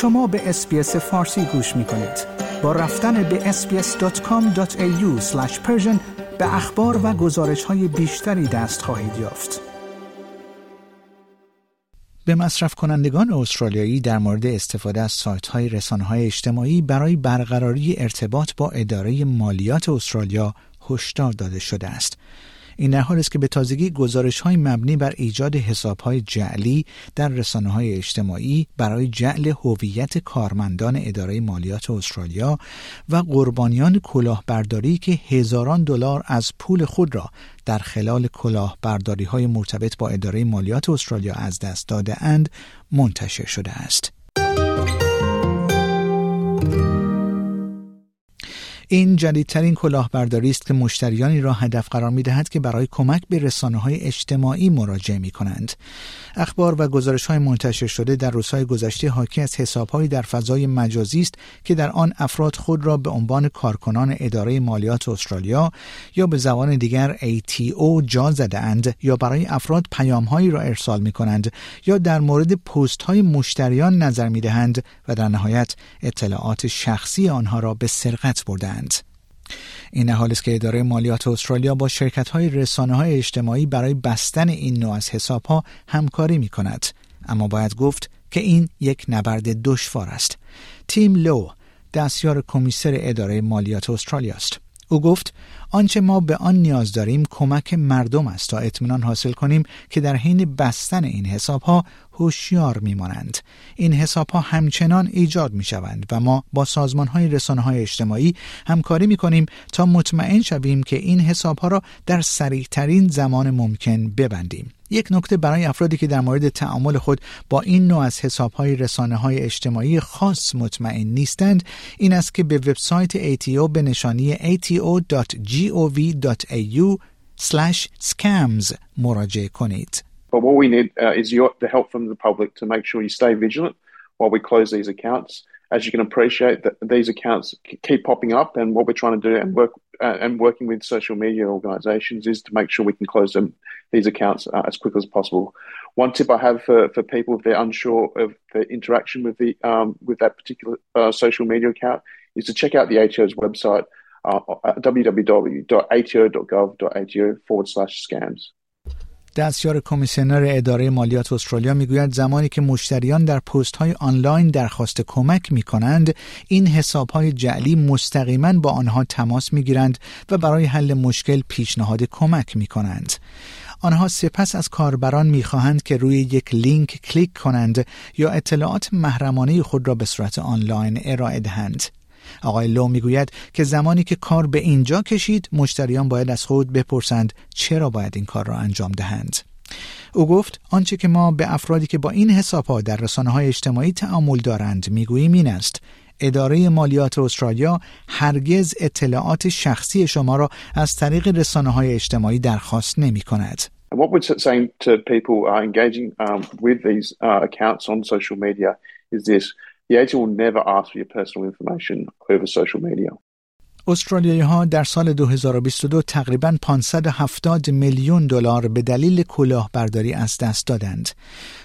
شما به اسپیس فارسی گوش می کنید. با رفتن به sbs.com.au به اخبار و گزارش های بیشتری دست خواهید یافت. به مصرف کنندگان استرالیایی در مورد استفاده از سایت های رسانه های اجتماعی برای برقراری ارتباط با اداره مالیات استرالیا هشدار داده شده است. این در حال است که به تازگی گزارش های مبنی بر ایجاد حساب های جعلی در رسانه های اجتماعی برای جعل هویت کارمندان اداره مالیات استرالیا و قربانیان کلاهبرداری که هزاران دلار از پول خود را در خلال کلاهبرداری های مرتبط با اداره مالیات استرالیا از دست داده اند منتشر شده است. این جدیدترین کلاهبرداری است که مشتریانی را هدف قرار می دهد که برای کمک به رسانه های اجتماعی مراجعه می کنند. اخبار و گزارش های منتشر شده در روزهای گذشته حاکی از حسابهایی در فضای مجازی است که در آن افراد خود را به عنوان کارکنان اداره مالیات استرالیا یا به زبان دیگر ATO جا زده اند یا برای افراد پیامهایی را ارسال می کنند یا در مورد پست های مشتریان نظر می دهند و در نهایت اطلاعات شخصی آنها را به سرقت بردند. این حال است که اداره مالیات استرالیا با شرکت های رسانه های اجتماعی برای بستن این نوع از حساب ها همکاری می کند. اما باید گفت که این یک نبرد دشوار است. تیم لو دستیار کمیسر اداره مالیات استرالیا است. او گفت آنچه ما به آن نیاز داریم کمک مردم است تا اطمینان حاصل کنیم که در حین بستن این حساب ها هوشیار میمانند. این حساب ها همچنان ایجاد می شوند و ما با سازمان های رسانه های اجتماعی همکاری می کنیم تا مطمئن شویم که این حساب ها را در سریع ترین زمان ممکن ببندیم. یک نکته برای افرادی که در مورد تعامل خود با این نوع از حساب های رسانه های اجتماعی خاص مطمئن نیستند این است که به وبسایت ATO به نشانی ato.gov.au scams مراجعه کنید. But what we need uh, is your, the help from the public to make sure you stay vigilant while we close these accounts. As you can appreciate, that these accounts keep popping up, and what we're trying to do and work uh, and working with social media organisations is to make sure we can close them these accounts uh, as quickly as possible. One tip I have for, for people if they're unsure of the interaction with the um, with that particular uh, social media account is to check out the ATO's website uh, at www.ato.gov.au forward slash scams. دستیار کمیسیونر اداره مالیات استرالیا می‌گوید زمانی که مشتریان در پست های آنلاین درخواست کمک می کنند این حساب های جعلی مستقیما با آنها تماس می گیرند و برای حل مشکل پیشنهاد کمک می کنند. آنها سپس از کاربران می‌خواهند که روی یک لینک کلیک کنند یا اطلاعات محرمانه خود را به صورت آنلاین ارائه دهند. آقای لو می‌گوید که زمانی که کار به اینجا کشید مشتریان باید از خود بپرسند چرا باید این کار را انجام دهند. او گفت آنچه که ما به افرادی که با این حسابها در رسانه های اجتماعی تعامل دارند می‌گوییم این است. اداره مالیات استرالیا هرگز اطلاعات شخصی شما را از طریق رسانه های اجتماعی درخواست نمی کند. what we're saying to people uh, engaging um, with these uh, accounts on social media is this. The agent will never ask for your personal information over social media. استرالیایی ها در سال 2022 تقریبا 570 میلیون دلار به دلیل کلاهبرداری از دست دادند.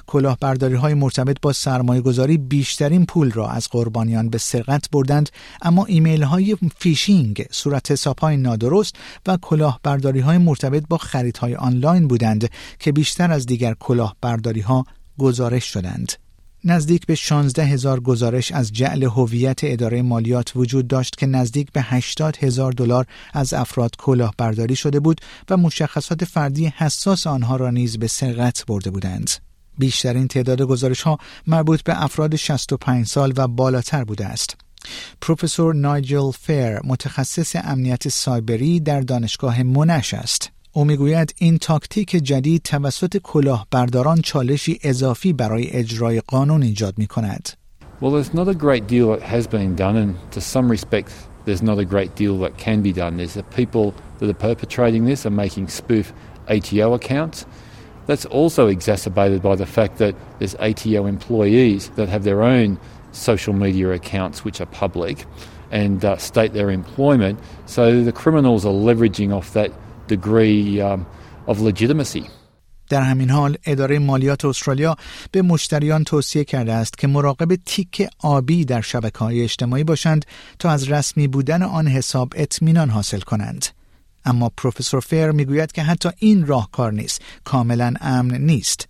کلاهبرداری های مرتبط با سرمایه گذاری بیشترین پول را از قربانیان به سرقت بردند اما ایمیل های فیشینگ، صورت حساب های نادرست و کلاهبرداری های مرتبط با خریدهای آنلاین بودند که بیشتر از دیگر کلاهبرداری ها گزارش شدند. نزدیک به 16 هزار گزارش از جعل هویت اداره مالیات وجود داشت که نزدیک به 80 هزار دلار از افراد کلاهبرداری شده بود و مشخصات فردی حساس آنها را نیز به سرقت برده بودند. بیشترین تعداد گزارش ها مربوط به افراد 65 سال و بالاتر بوده است. پروفسور نایجل فیر متخصص امنیت سایبری در دانشگاه منش است. او می‌گوید این تاکتیک جدید توسط کلاهبرداران چالشی اضافی برای اجرای قانون ایجاد می کند. Well, there's not a great deal that has been done, and to some respects, there's not a great deal that can be done. There's the people that are perpetrating this are making spoof ATO accounts. That's also exacerbated by the fact that there's ATO employees that have their own social media accounts which are public and uh, state their employment. So the criminals are leveraging off that degree um, of legitimacy. در همین حال اداره مالیات استرالیا به مشتریان توصیه کرده است که مراقب تیک آبی در شبکه های اجتماعی باشند تا از رسمی بودن آن حساب اطمینان حاصل کنند. اما پروفسور فیر می‌گوید که حتی این راهکار نیست کاملا امن نیست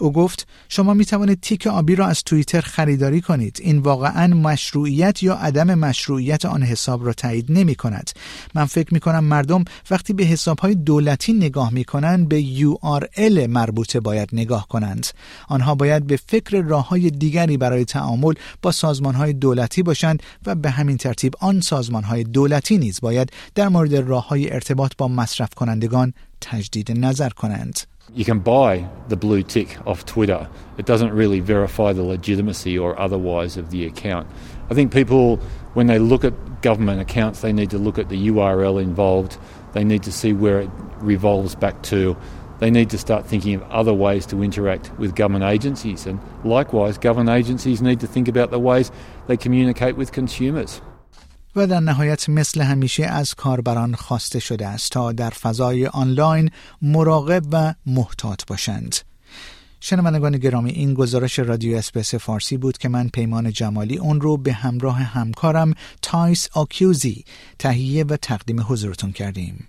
او گفت شما می توانید تیک آبی را از توییتر خریداری کنید. این واقعا مشروعیت یا عدم مشروعیت آن حساب را تایید نمی کند من فکر می کنم مردم وقتی به حساب های دولتی نگاه می کنند به URL مربوطه باید نگاه کنند. آنها باید به فکر راه های دیگری برای تعامل با سازمان های دولتی باشند و به همین ترتیب آن سازمان های دولتی نیز باید در مورد راه های ارتباط با مصرف کنندگان تجدید نظر کنند. You can buy the blue tick off Twitter. It doesn't really verify the legitimacy or otherwise of the account. I think people, when they look at government accounts, they need to look at the URL involved. They need to see where it revolves back to. They need to start thinking of other ways to interact with government agencies. And likewise, government agencies need to think about the ways they communicate with consumers. و در نهایت مثل همیشه از کاربران خواسته شده است تا در فضای آنلاین مراقب و محتاط باشند. شنوندگان گرامی این گزارش رادیو اس بی اس فارسی بود که من پیمان جمالی اون رو به همراه همکارم تایس آکیوزی تهیه و تقدیم حضورتون کردیم.